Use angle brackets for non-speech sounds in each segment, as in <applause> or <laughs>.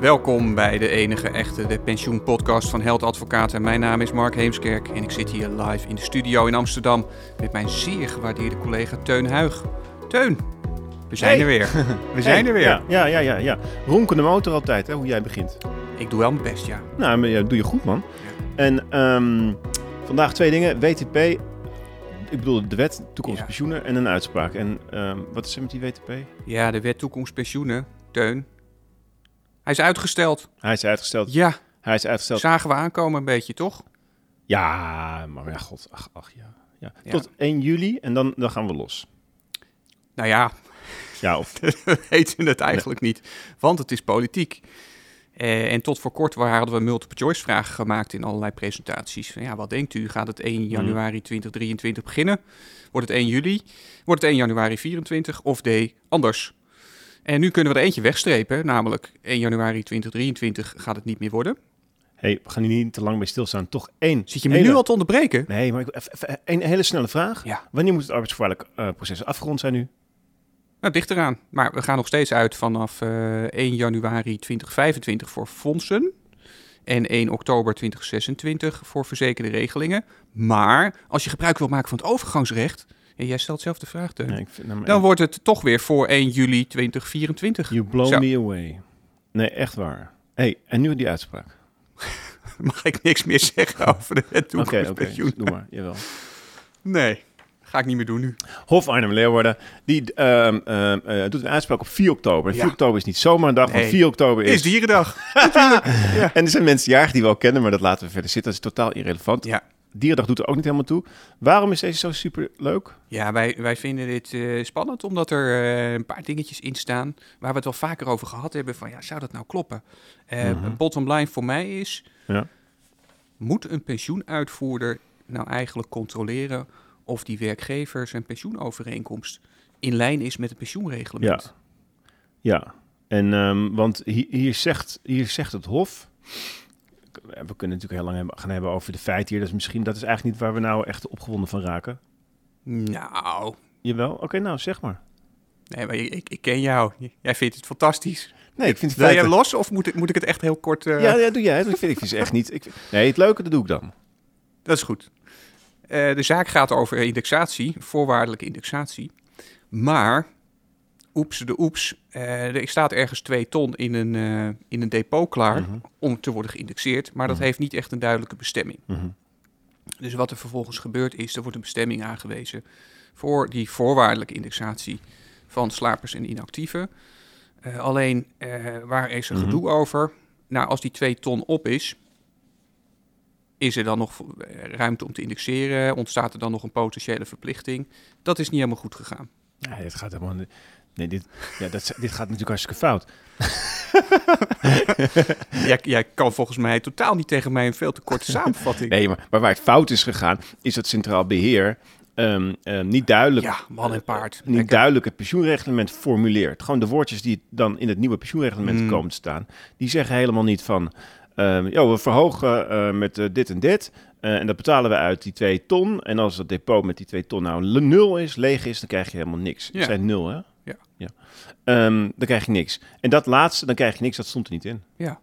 Welkom bij de enige echte de pensioenpodcast van Held Advocaten. Mijn naam is Mark Heemskerk en ik zit hier live in de studio in Amsterdam met mijn zeer gewaardeerde collega Teun Huig. Teun, we zijn Hey. er weer. <laughs> We zijn er weer. Ja, ja, ja, ja, ja. Ronkende motor altijd, hè, hoe jij begint. Ik doe wel mijn best, ja. Nou, maar ja, doe je goed, man. En ehm, vandaag twee dingen. WTP, ik bedoel de wet, toekomst Ja. pensioenen en een uitspraak. En ehm, wat is er met die WTP? Ja, de wet toekomst pensioenen, Teun. Hij is uitgesteld. Hij is uitgesteld. Ja, Hij is uitgesteld. zagen we aankomen een beetje, toch? Ja, maar ja, god, ach, ach ja. ja. Ja. Tot 1 juli en dan, dan gaan we los. Nou ja, Ja, of <laughs> we weten het eigenlijk niet, want het is politiek. Eh, en tot voor kort waar hadden we multiple choice vragen gemaakt in allerlei presentaties. Van, ja, wat denkt u? Gaat het 1 januari 2023 beginnen? Wordt het 1 juli? Wordt het 1 januari 24 of D anders? En nu kunnen we er eentje wegstrepen, namelijk 1 januari 2023 gaat het niet meer worden. hey, we gaan hier niet te lang bij stilstaan. Toch één. Zit je me hele- nu al te onderbreken? Nee, maar ik, even, even een hele snelle vraag. Ja. Wanneer moet het arbeidsvoorwaardelijk eh, proces afgerond zijn nu? Nou, dicht eraan. Maar we gaan nog steeds uit vanaf eh 1 januari 2025 voor fondsen. En 1 oktober 2026 voor verzekerde regelingen. Maar als je gebruik wil maken van het overgangsrecht. En jij stelt zelf de vraag, Teun, Nee, nou, Dan wordt het toch weer voor 1 juli 2024. You blow Zo. me away. Nee, echt waar. hey, en nu die uitspraak. <laughs> Mag ik niks meer zeggen over de wet Oké, toekomstpensioen? doe maar. Jawel. Nee, ga ik niet meer doen nu. Hof Arnhem-Leeuwarden, die ehm, ehm, eh, doet een uitspraak op 4 oktober. En 4 Ja. oktober is niet zomaar een dag, Nee. want 4 oktober is... Is dierendag. <laughs> En er zijn mensen jarig die we al kennen, maar dat laten we verder zitten. Dat is totaal irrelevant. Ja. Dierendag doet er ook niet helemaal toe. Waarom is deze zo super leuk? Ja, wij, wij vinden dit eh, spannend omdat er eh, een paar dingetjes in staan waar we het wel vaker over gehad hebben van ja, zou dat nou kloppen? Eh Mhm. Bottom line voor mij is, Ja. moet een pensioenuitvoerder nou eigenlijk controleren of die werkgever zijn pensioenovereenkomst in lijn is met het pensioenreglement? Ja. En, ehm, want hier, hier, zegt, hier zegt het Hof... We kunnen natuurlijk heel lang hebben, gaan hebben over de feiten hier. Dat is misschien dat is eigenlijk niet waar we nou echt opgewonden van raken. Nou, Jawel? Oké, nou zeg maar. nee, maar ik, ik ken jou. Jij vindt het fantastisch. Nee, ik vind het Wil jij los of moet ik, moet ik het echt heel kort... eh, Ja, ja, doe jij. Ik vind, ik vind echt niet... Ik, nee, het leuke, dat doe ik dan. Dat is goed. Eh, de zaak gaat over indexatie, voorwaardelijke indexatie. Maar, oeps de oeps, eh, er staat ergens 2 ton in een, eh, in een depot klaar Mhm. om te worden geïndexeerd. Maar dat Mhm. heeft niet echt een duidelijke bestemming. Mhm. Dus wat er vervolgens gebeurt is, er wordt een bestemming aangewezen voor die voorwaardelijke indexatie van slapers en inactieven. Eh, alleen, waar is er gedoe over? Nou, als die 2 ton op is, is er dan nog ruimte om te indexeren? Ontstaat er dan nog een potentiële verplichting? Dat is niet helemaal goed gegaan. Nee, dit gaat helemaal... niet- Nee, dit, ja, dat, dit gaat natuurlijk hartstikke fout. <laughs> jij, jij kan volgens mij totaal niet tegen mij een veel te korte samenvatting. Nee, maar, maar waar het fout is gegaan, is dat Centraal Beheer ehm, ehm, niet duidelijk... Ja, man en paard. Niet Lekker. duidelijk het pensioenreglement formuleert. Gewoon de woordjes die dan in het nieuwe pensioenreglement Mm. komen te staan, die zeggen helemaal niet van, joh, we verhogen eh, met eh, dit en dit. eh, en dat betalen we uit die twee ton. En als het depot met die twee ton nou nul is, leeg is, dan krijg je helemaal niks. Ja. Het zijn nul, hè? Ja. Ehm, dan krijg je niks. En dat laatste, dan krijg je niks, dat stond er niet in. Ja.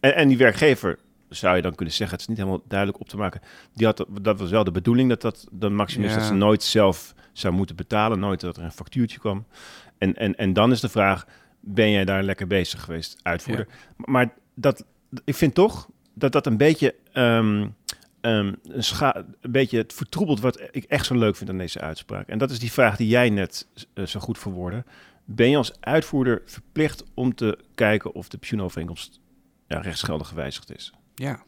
En, en die werkgever, zou je dan kunnen zeggen, het is niet helemaal duidelijk op te maken. Die had, dat was wel de bedoeling dat dat de maximum is Ja. dat ze nooit zelf zou moeten betalen, nooit dat er een factuurtje kwam. En, en, en dan is de vraag, ben jij daar lekker bezig geweest, uitvoerder? Maar dat, ik vind toch dat dat een beetje, ehm, ehm, een, beetje het vertroebelt wat ik echt zo leuk vind aan deze uitspraak. En dat is die vraag die jij net eh, zo goed verwoordde. Ben je als uitvoerder verplicht om te kijken of de pensioenovereenkomst ja, rechtsgeldig gewijzigd is? Ja.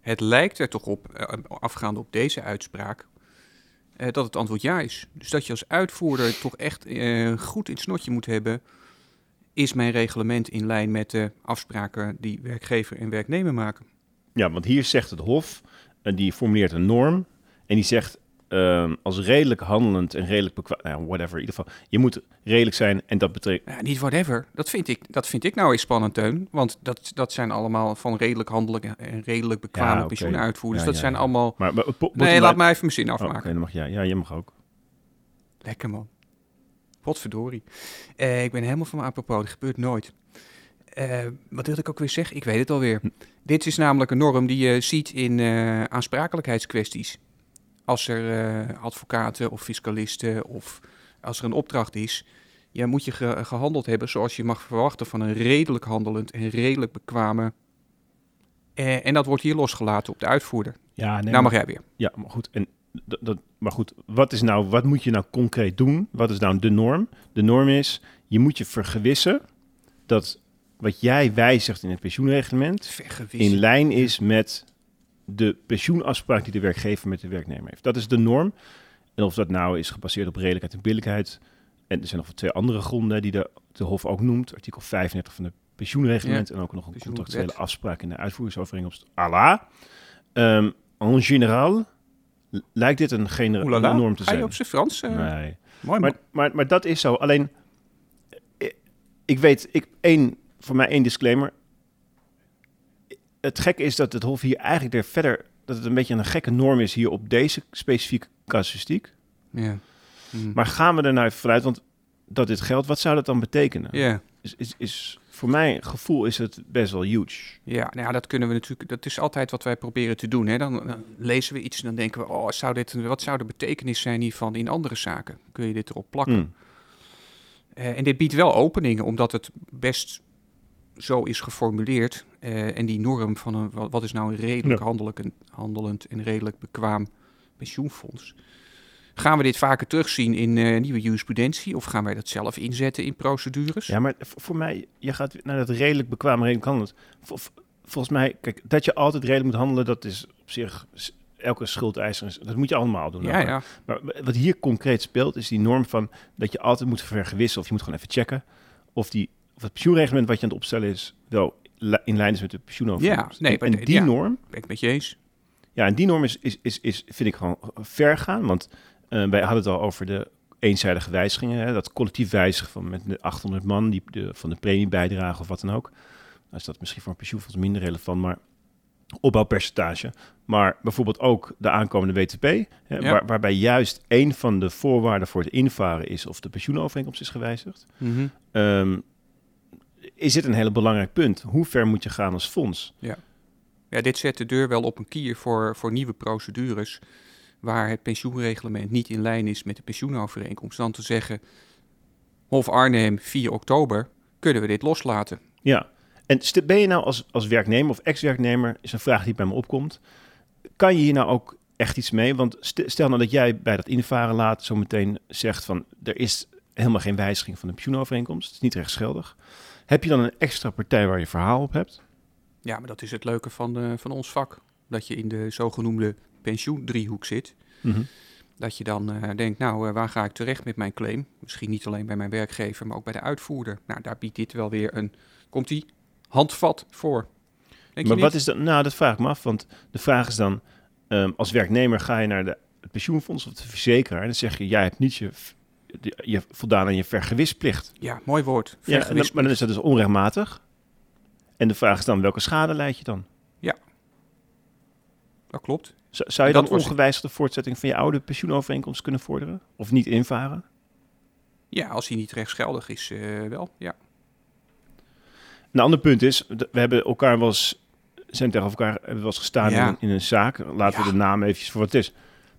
Het lijkt er toch op, eh, afgaande op deze uitspraak, eh, dat het antwoord ja is. Dus dat je als uitvoerder toch echt goed in het snotje moet hebben. Is mijn reglement in lijn met de afspraken die werkgever en werknemer maken? Ja, want hier zegt het Hof, die formuleert een norm en die zegt ehm, als redelijk handelend en redelijk bekwaam, nou, whatever, in ieder geval, je moet redelijk zijn en dat betekent, Ja, niet whatever. Dat vind ik, dat vind ik nou eens spannend, Teun. Want dat, dat zijn allemaal van redelijk handelijk en redelijk bekwame Ja, pensioenuitvoerders. Ja, dat ja, zijn ja. allemaal... maar, maar Nee, laat mij even mijn zin Oh, Oké, afmaken. dan mag jij. Ja, jij mag ook. Lekker man. Potverdorie. Eh, ik ben helemaal van mijn apropos. Dat gebeurt nooit. Uh, wat wilde ik ook weer zeggen? Ik weet het alweer. Hm. Dit is namelijk een norm die je ziet in uh, aansprakelijkheidskwesties. Als er uh, advocaten of fiscalisten of als er een opdracht is, ja, moet je ge gehandeld hebben zoals je mag verwachten van een redelijk handelend en redelijk bekwame. en dat wordt hier losgelaten op de uitvoerder. Ja, nee, nou mag jij weer. Ja, maar goed. En dat, maar goed, wat, is nou, wat moet je nou concreet doen? Wat is nou de norm? De norm is, je moet je vergewissen dat wat jij wijzigt in het pensioenreglement in lijn is met de pensioenafspraak die de werkgever met de werknemer heeft. Dat is de norm. En of dat nou is gebaseerd op redelijkheid en billijkheid. En er zijn nog twee andere gronden die de, de Hof ook noemt. Artikel 35 van de pensioenreglement. En ook nog een contractuele afspraak in de uitvoeringsovereenkomst. Allah. Um, en generaal lijkt dit een generale norm te zijn. Ga je op zijn Frans? Uh, nee. Mooi, maar, maar, maar, dat is zo. Alleen, ik, ik weet, ik, één, voor mij één disclaimer. Het gekke is dat het Hof hier eigenlijk er verder... dat het een beetje een gekke norm is hier op deze specifieke casuïstiek. Ja. Hmm. Maar gaan we er nou vanuit, want dat dit geldt, wat zou dat dan betekenen? Ja. Is, is, is, voor mijn gevoel is het best wel huge. Ja, nou ja, dat kunnen we natuurlijk. Dat is altijd wat wij proberen te doen. Hè. Dan, lezen we iets en dan denken we, oh, zou dit, wat zou de betekenis zijn hiervan in andere zaken? Kun je dit erop plakken? Hmm. Uh, en dit biedt wel openingen, omdat het best zo is geformuleerd. Uh, en die norm van een, wat, is nou een redelijk handelend, handelend en redelijk bekwaam pensioenfonds. Gaan we dit vaker terugzien in uh, nieuwe jurisprudentie of gaan wij dat zelf inzetten in procedures? Ja, maar voor mij, je gaat naar dat redelijk bekwaam redelijk handelen. volgens mij, kijk, dat je altijd redelijk moet handelen, dat is op zich elke schuldeiser, dat moet je allemaal doen. Ja, ja. Maar wat hier concreet speelt, is die norm van dat je altijd moet vergewissen of je moet gewoon even checken of, die, of het pensioenreglement wat je aan het opstellen is wel in lijn is met de pensioenovereenkomst. Ja, nee, en, die norm... Ben ik met je eens. Ja, en die norm is, is, is, is, vind ik gewoon ver gaan, want uh, wij hadden het al over de eenzijdige wijzigingen. Hè, dat collectief wijzigen van met de 800 man die de, van de premiebijdrage of wat dan ook. Dan is dat misschien voor een pensioenfonds minder relevant, maar opbouwpercentage. Maar bijvoorbeeld ook de aankomende WTP, hè, waar, waarbij juist een van de voorwaarden voor het invaren is of de pensioenovereenkomst is gewijzigd. Mhm. Ehm, is dit een hele belangrijk punt? Hoe ver moet je gaan als fonds? Ja, ja dit zet de deur wel op een kier voor, voor nieuwe procedures waar het pensioenreglement niet in lijn is met de pensioenovereenkomst, dan te zeggen, Hof Arnhem 4 oktober, kunnen we dit loslaten? Ja, en ben je nou als, als werknemer of ex-werknemer, is een vraag die bij me opkomt, kan je hier nou ook echt iets mee? Want stel nou dat jij bij dat invaren laat zo meteen zegt van, er is helemaal geen wijziging van de pensioenovereenkomst, het is niet rechtsgeldig. Heb je dan een extra partij waar je verhaal op hebt? Ja, maar dat is het leuke van, de, van ons vak. Dat je in de zogenoemde pensioendriehoek zit. Mm Dat je dan uh, denkt, nou, uh, waar ga ik terecht met mijn claim? Misschien niet alleen bij mijn werkgever, maar ook bij de uitvoerder. Nou, daar biedt dit wel weer een, komt die handvat voor. Denk maar wat is dan, nou, dat vraag ik me af, want de vraag is dan, um, als werknemer ga je naar de, het pensioenfonds of de verzekeraar en dan zeg je, jij hebt niet je, je voldaan aan je vergewisplicht. Ja, mooi woord. Ja, maar dan is dat dus onrechtmatig. En de vraag is dan, welke schade leid je dan? Ja, dat klopt. Zou je dan ongewijzigde voortzetting van je oude pensioenovereenkomst kunnen vorderen? Of niet invaren? Ja, als hij niet rechtsgeldig is, uh, wel, ja. Een ander punt is, we hebben elkaar wel eens, zijn tegen elkaar hebben we wel eens gestaan in, in, een zaak. Laten we de naam eventjes voor wat het is.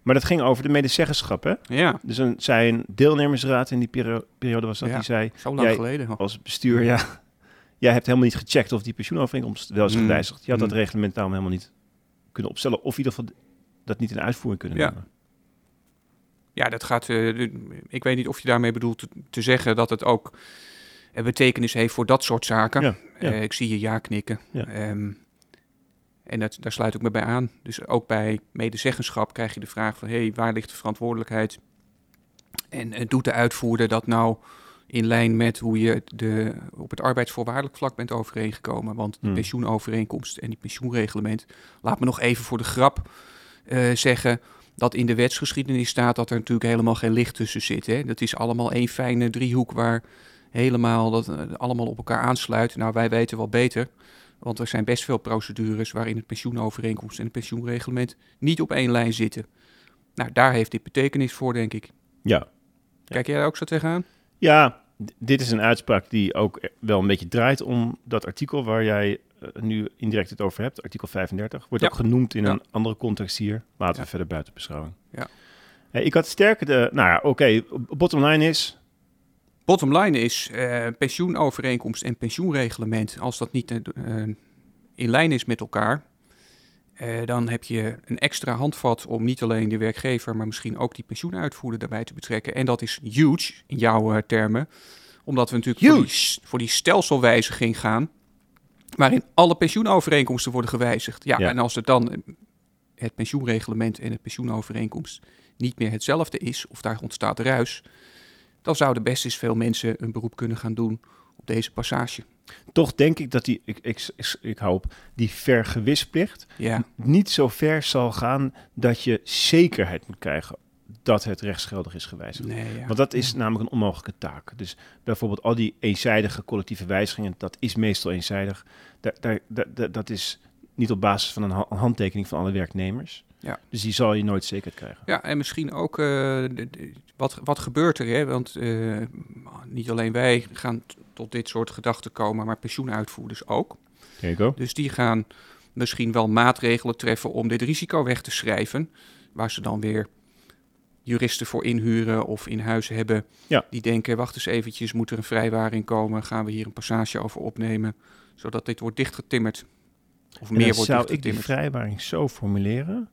Maar dat ging over de medezeggenschap, hè? Ja. Dus een, zei een deelnemersraad in die periode, was dat, die zei... Zo lang geleden. Als bestuur, ja, <laughs> jij hebt helemaal niet gecheckt of die pensioenovereenkomst wel is mm. gewijzigd. Je had dat mm. reglement daarom helemaal niet kunnen opstellen. Of in ieder geval dat niet in uitvoering kunnen ja. Ja, dat gaat. Uh, ik weet niet of je daarmee bedoelt te, zeggen dat het ook een betekenis heeft voor dat soort zaken. Ja, uh, ik zie je ja knikken. Um, en dat, daar sluit ik me bij aan. Dus ook bij medezeggenschap krijg je de vraag van... hé, hey, waar ligt de verantwoordelijkheid? En uh, doet de uitvoerder dat nou in lijn met hoe je de, op het arbeidsvoorwaardelijk vlak bent overeengekomen. Want de hmm. pensioenovereenkomst en die pensioenreglement, laat me nog even voor de grap uh, zeggen dat in de wetsgeschiedenis staat dat er natuurlijk helemaal geen licht tussen zit. Hè? Dat is allemaal één fijne driehoek waar helemaal dat uh, allemaal op elkaar aansluit. Nou, wij weten wel beter. Want er zijn best veel procedures waarin het pensioenovereenkomst en het pensioenreglement niet op één lijn zitten. Nou, daar heeft dit betekenis voor, denk ik. Ja. Kijk jij daar ook zo tegenaan? Ja, dit is een uitspraak die ook wel een beetje draait om dat artikel waar jij eh, nu indirect het over hebt, artikel 35. Wordt Ja. ook genoemd in Ja. een andere context hier. Laten Ja. we verder buiten beschouwing. Ja. Hey, ik had sterker de, nou ja, oké, bottom line is, Bottom line is, eh, pensioenovereenkomst en pensioenreglement, als dat niet eh, eh, in lijn is met elkaar, dan heb je een extra handvat om niet alleen de werkgever, maar misschien ook die pensioenuitvoerder daarbij te betrekken. En dat is huge in jouw termen, omdat we natuurlijk voor die, voor die stelselwijziging gaan, waarin alle pensioenovereenkomsten worden gewijzigd. Ja, Ja. en als het dan het pensioenreglement en het pensioenovereenkomst niet meer hetzelfde is, of daar ontstaat ruis, dan zouden best eens veel mensen een beroep kunnen gaan doen op deze passage. toch denk ik dat die, ik, ik, ik, ik hou op, die vergewisplicht Ja, niet zo ver zal gaan dat je zekerheid moet krijgen dat het rechtsgeldig is gewijzigd. nee, ja. Want dat is namelijk een onmogelijke taak. Dus bijvoorbeeld al die eenzijdige collectieve wijzigingen, dat is meestal eenzijdig. Daar, daar, daar- daar- dat is niet op basis van een handtekening van alle werknemers. Ja. Dus die zal je nooit zeker krijgen. Ja, en misschien ook, eh, de- de- wat, wat gebeurt er? Hè? Want eh, niet alleen wij gaan tot dit soort gedachten komen, maar pensioenuitvoerders ook. Dus die gaan misschien wel maatregelen treffen om dit risico weg te schrijven. Waar ze dan weer juristen voor inhuren of in huis hebben. Ja. Die denken, wacht eens eventjes, moet er een vrijwaring komen? Gaan we hier een passage over opnemen? Zodat dit wordt dichtgetimmerd. Of En meer wordt zou ik die vrijwaring zo formuleren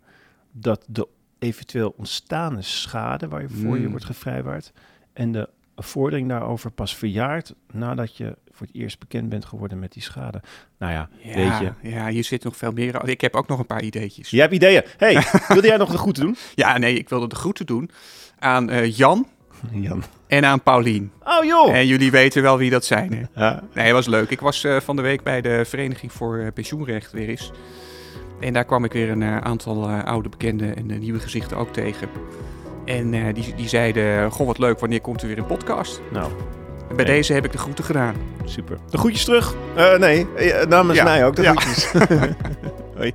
dat de eventueel ontstane schade waarvoor je Mm. wordt gevrijwaard en de vordering daarover pas verjaart nadat je voor het eerst bekend bent geworden met die schade. Nou ja, Ja, weet je. ja, hier zit nog veel meer. Ik heb ook nog een paar ideetjes. Je hebt ideeën. Hey, <laughs> wilde jij nog de groeten doen? Ja, nee, ik wilde de groeten doen aan eh, Jan <laughs> Jan. en aan Paulien. Oh joh! En jullie weten wel wie dat zijn. Hè? Ja, Nee, het was leuk. Ik was eh, van de week bij de Vereniging voor eh, Pensioenrecht weer eens. En daar kwam ik weer een eh, aantal eh, oude bekenden en eh, nieuwe gezichten ook tegen. En die, die zeiden, goh wat leuk, wanneer komt er weer een podcast? nou, En bij Nee. deze heb ik de groeten gedaan. super. De groetjes terug. Nee, namens Ja. mij ook. De groetjes. <laughs> Hoi.